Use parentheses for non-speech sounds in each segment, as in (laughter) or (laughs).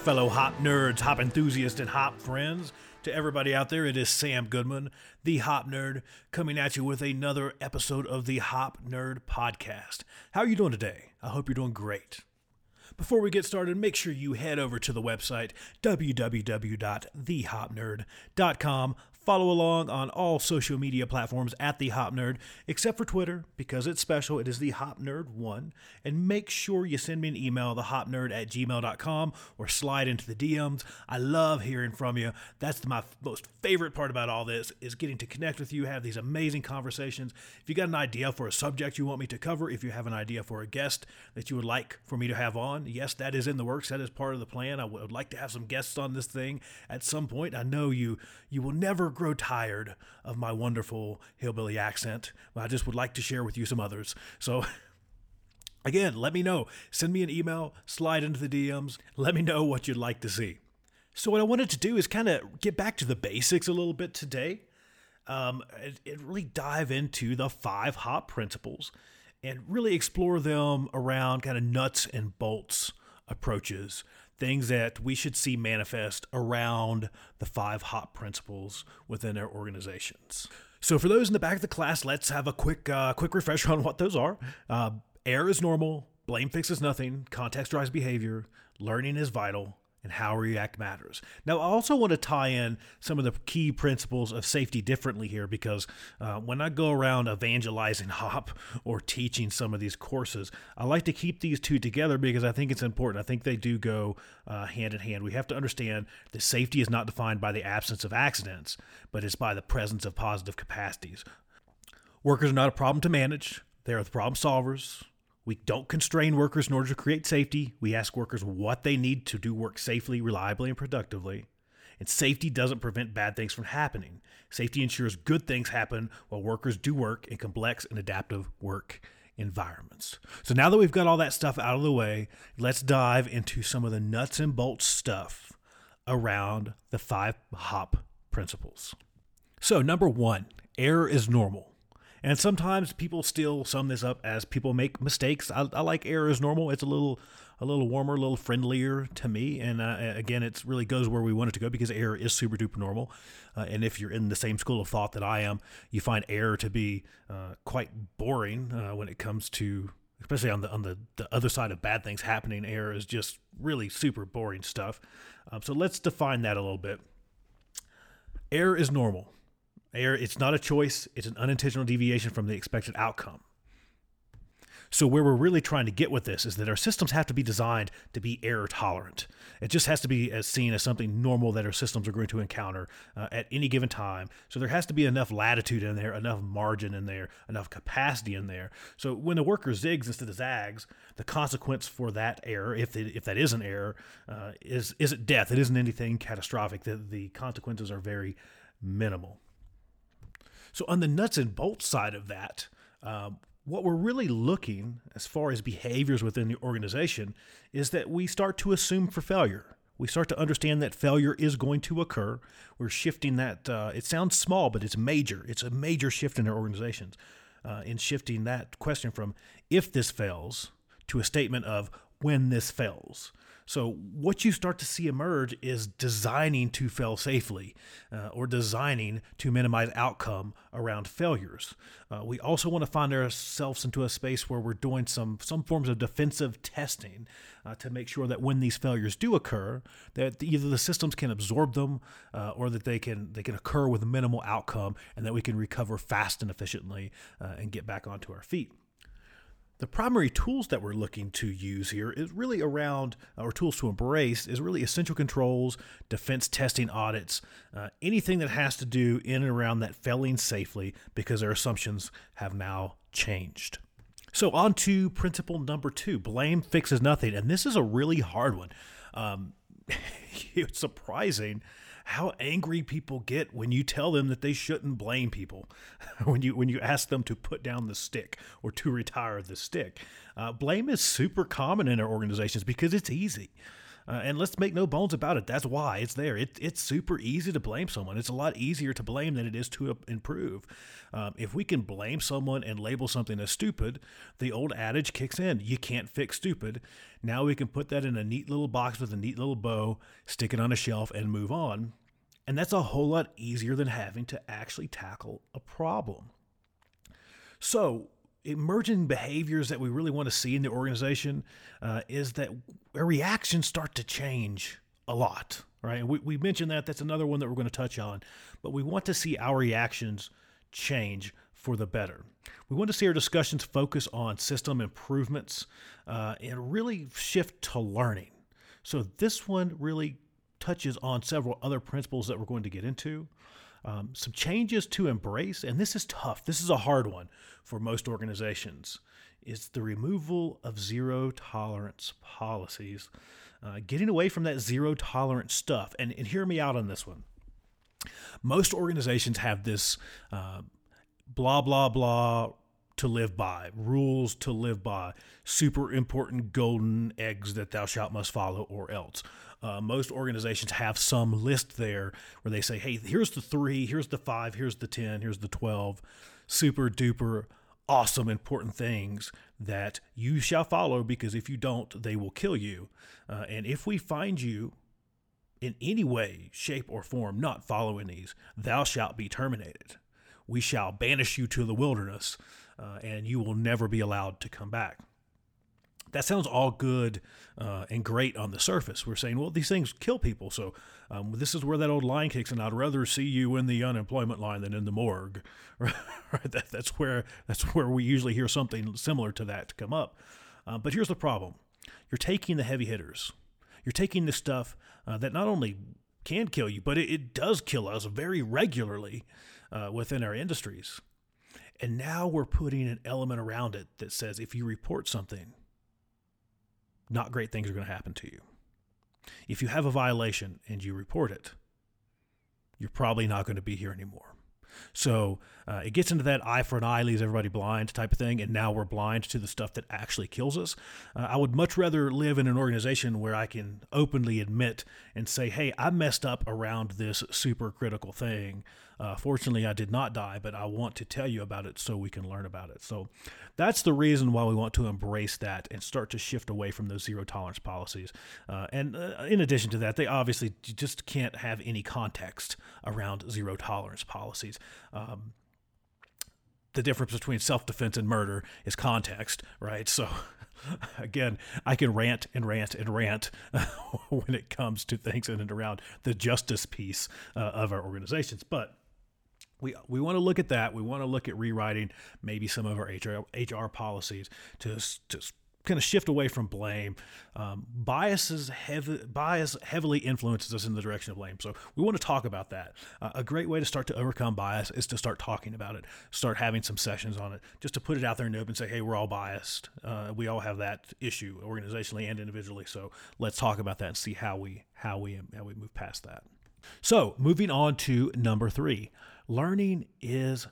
Fellow hop nerds, hop enthusiasts, and hop friends. To everybody out there, it is Sam Goodman, the Hop Nerd, coming at you with another episode of the Hop Nerd Podcast. How are you doing today? I hope you're doing great. Before we get started, make sure you head over to the website www.thehopnerd.com Follow along on all social media platforms at The Hop Nerd, except for Twitter, because it's special. It is The Hop Nerd 1. And make sure you send me an email, thehopnerd at gmail.com, or slide into the DMs. I love hearing from you. That's my most favorite part about all this, is getting to connect with you, have these amazing conversations. If you got an idea for a subject you want me to cover, if you have an idea for a guest that you would like for me to have on, yes, that is in the works. That is part of the plan. I would like to have some guests on this thing at some point. I know you you will never grow tired of my wonderful hillbilly accent. I just would like to share with you some others. So, (laughs) again, let me know. Send me an email, slide into the DMs, let me know what you'd like to see. So, what I wanted to do is kind of get back to the basics a little bit today. Um, and, and really dive into the five hop principles and really explore them around kind of nuts and bolts approaches things that we should see manifest around the five hop principles within our organizations. So, for those in the back of the class, let's have a quick uh, quick refresher on what those are. Uh, error is normal. Blame fixes nothing. Context drives behavior. Learning is vital and how we react matters. Now, I also want to tie in some of the key principles of safety differently here because uh, when I go around evangelizing (laughs) HOP or teaching some of these courses, I like to keep these two together because I think it's important. I think they do go uh, hand in hand. We have to understand that safety is not defined by the absence of accidents, but it's by the presence of positive capacities. Workers are not a problem to manage, they are the problem solvers. We don't constrain workers in order to create safety. We ask workers what they need to do work safely, reliably, and productively. And safety doesn't prevent bad things from happening. Safety ensures good things happen while workers do work in complex and adaptive work environments. So now that we've got all that stuff out of the way, let's dive into some of the nuts and bolts stuff around the five hop principles. So, number one, error is normal. And sometimes people still sum this up as people make mistakes. I, I like error is normal. It's a little a little warmer, a little friendlier to me. And uh, again, it really goes where we want it to go because error is super duper normal. Uh, and if you're in the same school of thought that I am, you find error to be uh, quite boring uh, when it comes to, especially on the on the, the other side of bad things happening. Error is just really super boring stuff. Um, so let's define that a little bit. Error is normal. Error, it's not a choice, it's an unintentional deviation from the expected outcome. So, where we're really trying to get with this is that our systems have to be designed to be error tolerant. It just has to be as seen as something normal that our systems are going to encounter uh, at any given time. So, there has to be enough latitude in there, enough margin in there, enough capacity in there. So, when the worker zigs instead of zags, the consequence for that error, if, it, if that is an error, uh, is, is it death. It isn't anything catastrophic. The, the consequences are very minimal. So, on the nuts and bolts side of that, um, what we're really looking as far as behaviors within the organization is that we start to assume for failure. We start to understand that failure is going to occur. We're shifting that. Uh, it sounds small, but it's major. It's a major shift in our organizations uh, in shifting that question from if this fails to a statement of when this fails. So, what you start to see emerge is designing to fail safely uh, or designing to minimize outcome around failures. Uh, we also want to find ourselves into a space where we're doing some, some forms of defensive testing uh, to make sure that when these failures do occur, that either the systems can absorb them uh, or that they can, they can occur with minimal outcome and that we can recover fast and efficiently uh, and get back onto our feet. The primary tools that we're looking to use here is really around, uh, or tools to embrace, is really essential controls, defense testing audits, uh, anything that has to do in and around that failing safely because our assumptions have now changed. So, on to principle number two blame fixes nothing. And this is a really hard one. Um, (laughs) it's surprising how angry people get when you tell them that they shouldn't blame people. (laughs) When you when you ask them to put down the stick or to retire the stick. Uh, blame is super common in our organizations because it's easy uh, and let's make no bones about it. That's why it's there. It, it's super easy to blame someone. It's a lot easier to blame than it is to improve. Um, if we can blame someone and label something as stupid, the old adage kicks in you can't fix stupid. Now we can put that in a neat little box with a neat little bow, stick it on a shelf, and move on. And that's a whole lot easier than having to actually tackle a problem. So, emerging behaviors that we really want to see in the organization uh, is that our reactions start to change a lot, right? And we, we mentioned that. That's another one that we're going to touch on. But we want to see our reactions change for the better. We want to see our discussions focus on system improvements uh, and really shift to learning. So this one really touches on several other principles that we're going to get into. Um, some changes to embrace, and this is tough. This is a hard one for most organizations. Is the removal of zero tolerance policies, uh, getting away from that zero tolerance stuff. And, and hear me out on this one. Most organizations have this uh, blah, blah, blah to live by, rules to live by, super important golden eggs that thou shalt must follow or else. Uh, most organizations have some list there where they say, hey, here's the three, here's the five, here's the 10, here's the 12, super duper awesome, important things that you shall follow because if you don't, they will kill you. Uh, and if we find you in any way, shape, or form not following these, thou shalt be terminated. We shall banish you to the wilderness, uh, and you will never be allowed to come back that sounds all good uh, and great on the surface. We're saying, well, these things kill people. So um, this is where that old line kicks in. I'd rather see you in the unemployment line than in the morgue. (laughs) right? that, that's where that's where we usually hear something similar to that to come up. Uh, but here's the problem: you're taking the heavy hitters. You're taking the stuff uh, that not only can kill you, but it, it does kill us very regularly uh, within our industries. And now we're putting an element around it that says if you report something, not great things are going to happen to you. If you have a violation and you report it, you're probably not going to be here anymore. So uh, it gets into that eye for an eye leaves everybody blind type of thing, and now we're blind to the stuff that actually kills us. Uh, I would much rather live in an organization where I can openly admit and say, hey, I messed up around this super critical thing uh, fortunately, I did not die, but I want to tell you about it so we can learn about it. So that's the reason why we want to embrace that and start to shift away from those zero tolerance policies. Uh, and uh, in addition to that, they obviously just can't have any context around zero tolerance policies. Um, the difference between self defense and murder is context, right? So, (laughs) again, I can rant and rant and rant (laughs) when it comes to things in and around the justice piece uh, of our organizations. But we, we want to look at that. We want to look at rewriting maybe some of our HR, HR policies to, to kind of shift away from blame. Um, biases heavy, bias heavily influences us in the direction of blame. So we want to talk about that. Uh, a great way to start to overcome bias is to start talking about it, start having some sessions on it, just to put it out there in the open, say, hey, we're all biased. Uh, we all have that issue organizationally and individually. So let's talk about that and see how we how we how we move past that. So moving on to number three learning is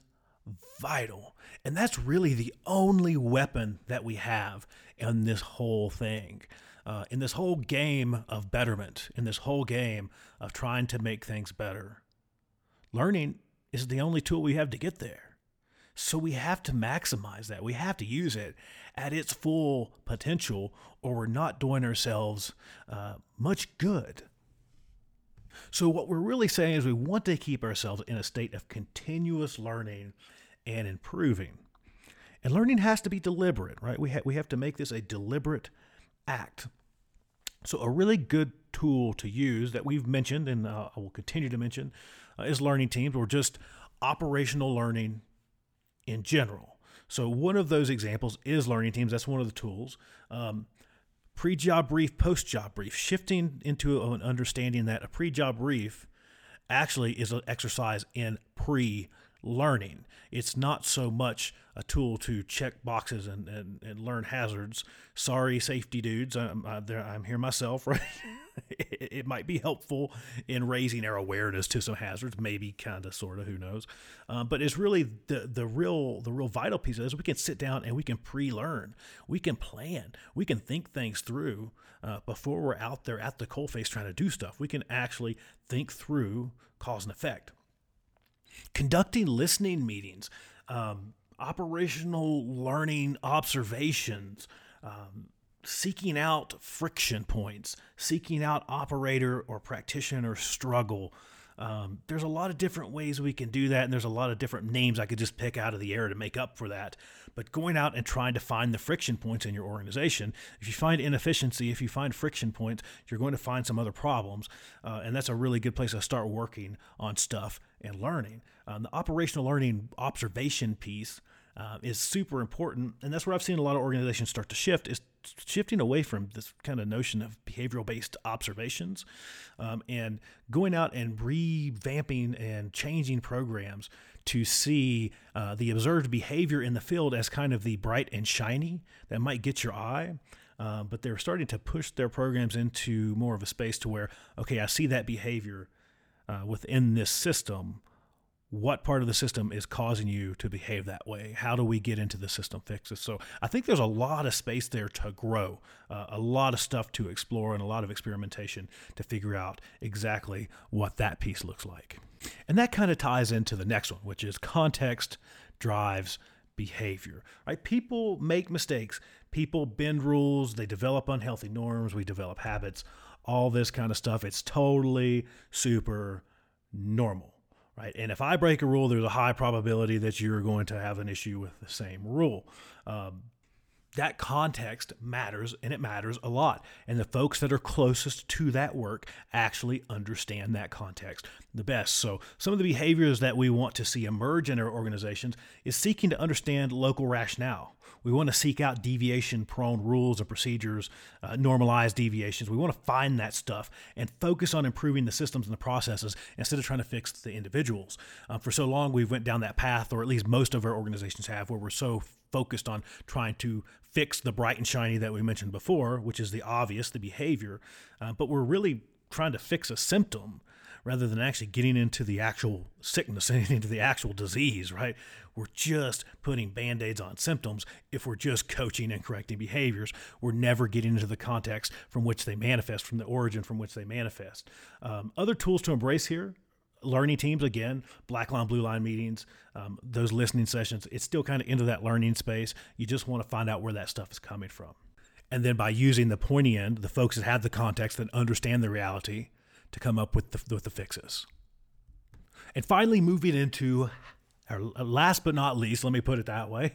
vital. And that's really the only weapon that we have in this whole thing. Uh, in this whole game of betterment, in this whole game of trying to make things better. Learning is the only tool we have to get there. So we have to maximize that. We have to use it at its full potential, or we're not doing ourselves uh, much good. So, what we're really saying is we want to keep ourselves in a state of continuous learning and improving. And learning has to be deliberate, right? We, ha- we have to make this a deliberate act. So, a really good tool to use that we've mentioned and uh, I will continue to mention uh, is learning teams or just operational learning in general. So, one of those examples is learning teams. That's one of the tools. Um, pre job brief, post job brief, shifting into an understanding that a pre job brief actually is an exercise in pre learning. It's not so much a tool to check boxes and, and, and learn hazards. Sorry, safety dudes, I'm, I'm here myself, (laughs) right? it, might be helpful in raising our awareness to some hazards, maybe kind of, sort of, who knows. Um, but it's really the the real the real vital piece of this. We can sit down and we can pre-learn, we can plan, we can think things through uh, before we're out there at the coalface trying to do stuff. We can actually think through cause and effect. Conducting listening meetings, um, operational learning observations. Um, seeking out friction points, seeking out operator or practitioner struggle. Um, there's a lot of different ways we can do that, and there's a lot of different names I could just pick out of the air to make up for that. But going out and trying to find the friction points in your organization, if you find inefficiency, if you find friction points, you're going to find some other problems, uh, and that's a really good place to start working on stuff and learning. Um, the operational learning observation piece uh, is super important, and that's where I've seen a lot of organizations start to shift is shifting away from this kind of notion of behavioral based observations um, and going out and revamping and changing programs to see uh, the observed behavior in the field as kind of the bright and shiny that might get your eye. Uh, but they're starting to push their programs into more of a space to where, okay, I see that behavior uh, within this system what part of the system is causing you to behave that way? How do we get into the system fixes? So I think there's a lot of space there to grow, uh, a lot of stuff to explore, and a lot of experimentation to figure out exactly what that piece looks like. And that kind of ties into the next one, which is context drives behavior. Right? People make mistakes. People bend rules. They develop unhealthy norms. We develop habits. All this kind of stuff. It's totally super normal right? And if I break a rule, there's a high probability that you're going to have an issue with the same rule. Um, that context matters and it matters a lot. And the folks that are closest to that work actually understand that context the best. So, some of the behaviors that we want to see emerge in our organizations is seeking to understand local rationale. We want to seek out deviation prone rules and procedures, uh, normalized deviations. We want to find that stuff and focus on improving the systems and the processes instead of trying to fix the individuals. Uh, for so long, we've went down that path, or at least most of our organizations have, where we're so focused on trying to fix the bright and shiny that we mentioned before, which is the obvious, the behavior, uh, but we're really trying to fix a symptom rather than actually getting into the actual sickness (laughs) and into the actual disease, right? We're just putting band aids on symptoms if we're just coaching and correcting behaviors. We're never getting into the context from which they manifest, from the origin from which they manifest. Um, other tools to embrace here learning teams again black line blue line meetings um, those listening sessions it's still kind of into that learning space you just want to find out where that stuff is coming from and then by using the pointy end the folks that have the context that understand the reality to come up with the, with the fixes and finally moving into our last but not least let me put it that way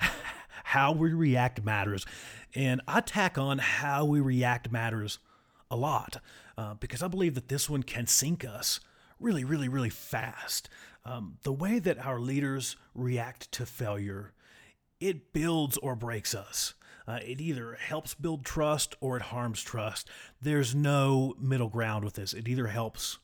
(laughs) how we react matters and i tack on how we react matters a lot uh, because i believe that this one can sink us really, really, really fast. Um, the way that our leaders react to failure, it builds or breaks us. Uh, it either helps build trust or it harms trust. There's no middle ground with this. It either helps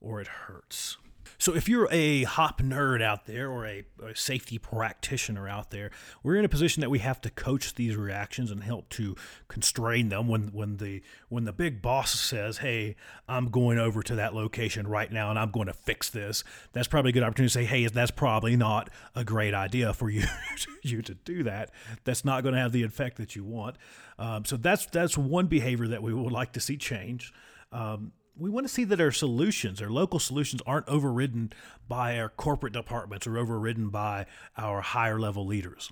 or it hurts. So, if you're a hop nerd out there or a, a, safety practitioner out there, we're in a position that we have to coach these reactions and help to constrain them. When when the when the big boss says, "Hey, I'm going over to that location right now and I'm going to fix this," that's probably a good opportunity to say, "Hey, that's probably not a great idea for you (laughs) you to do that. That's not going to have the effect that you want." Um, so that's that's one behavior that we would like to see change. Um, we want to see that our solutions, our local solutions, aren't overridden by our corporate departments or overridden by our higher level leaders.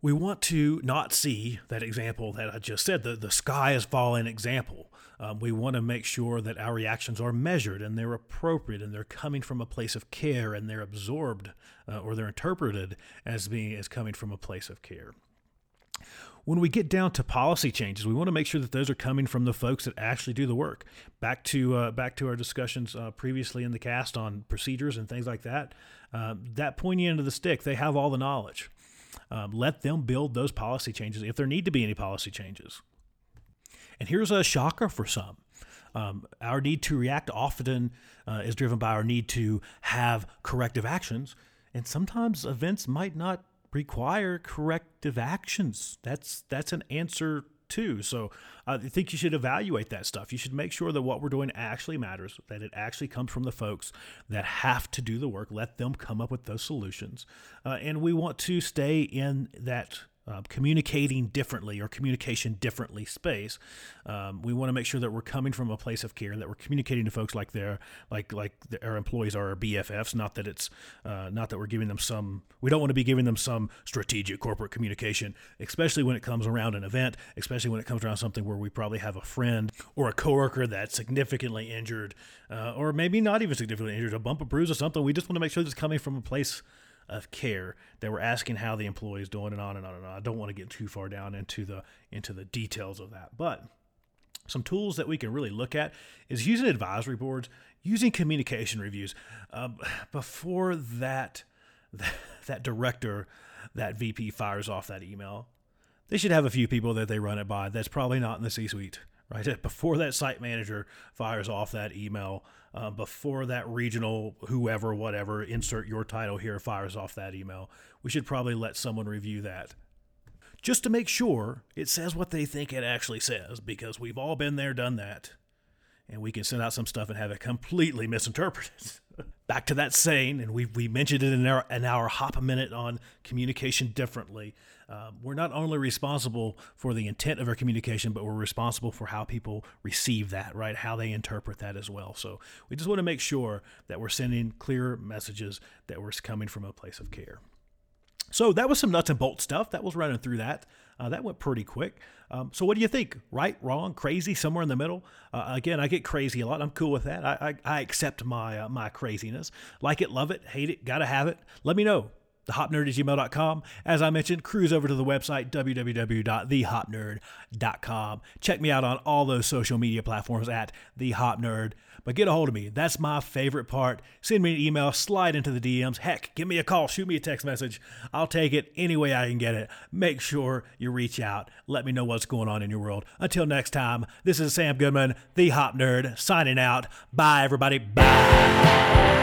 We want to not see that example that I just said, the, the sky is falling example. Um, we want to make sure that our reactions are measured and they're appropriate and they're coming from a place of care and they're absorbed uh, or they're interpreted as being as coming from a place of care when we get down to policy changes, we want to make sure that those are coming from the folks that actually do the work. Back to uh, back to our discussions uh, previously in the cast on procedures and things like that. Uh, that pointy end of the stick, they have all the knowledge. Um, let them build those policy changes if there need to be any policy changes. And here's a shocker for some. Um, our need to react often uh, is driven by our need to have corrective actions, and sometimes events might not require corrective actions. That's that's an answer too. So I think you should evaluate that stuff. You should make sure that what we're doing actually matters, that it actually comes from the folks that have to do the work. Let them come up with those solutions. Uh, and we want to stay in that uh, communicating differently or communication differently space. Um, we want to make sure that we're coming from a place of care, that we're communicating to folks like they're like like our employees are our BFFs. Not that it's uh, not that we're giving them some. We don't want to be giving them some strategic corporate communication, especially when it comes around an event, especially when it comes around something where we probably have a friend or a coworker that's significantly injured, uh, or maybe not even significantly injured, a bump, a bruise, or something. We just want to make sure it's coming from a place of care that we're asking how the employee is doing and on and on and on. I don't want to get too far down into the into the details of that, but some tools that we can really look at is using advisory boards, using communication reviews. Um, before that, that (laughs) that director, that VP fires off that email, they should have a few people that they run it by. That's probably not in the C-suite right? (laughs) Before that site manager fires off that email, uh, before that regional whoever, whatever, insert your title here, fires off that email, we should probably let someone review that. Just to make sure it says what they think it actually says, because we've all been there, done that. And we can send out some stuff and have it completely misinterpreted. (laughs) Back to that saying, and we we mentioned it in our in our hop a minute on communication differently. Um, we're not only responsible for the intent of our communication, but we're responsible for how people receive that, right? How they interpret that as well. So we just want to make sure that we're sending clear messages that we're coming from a place of care. So that was some nuts and bolts stuff. That was running through that. Uh, that went pretty quick. Um, so what do you think? Right, wrong, crazy, somewhere in the middle? Uh, again, I get crazy a lot. I'm cool with that. I, I, I accept my uh, my craziness. Like it, love it, hate it, gotta have it. Let me know thehopnerd at gmail.com. As I mentioned, cruise over to the website, www.thehopnerd.com. Check me out on all those social media platforms at The Hop Nerd. But get a hold of me. That's my favorite part. Send me an email, slide into the DMs. Heck, give me a call, shoot me a text message. I'll take it any way I can get it. Make sure you reach out. Let me know what's going on in your world. Until next time, this is Sam Goodman, The Hop Nerd, signing out. Bye, everybody. Bye.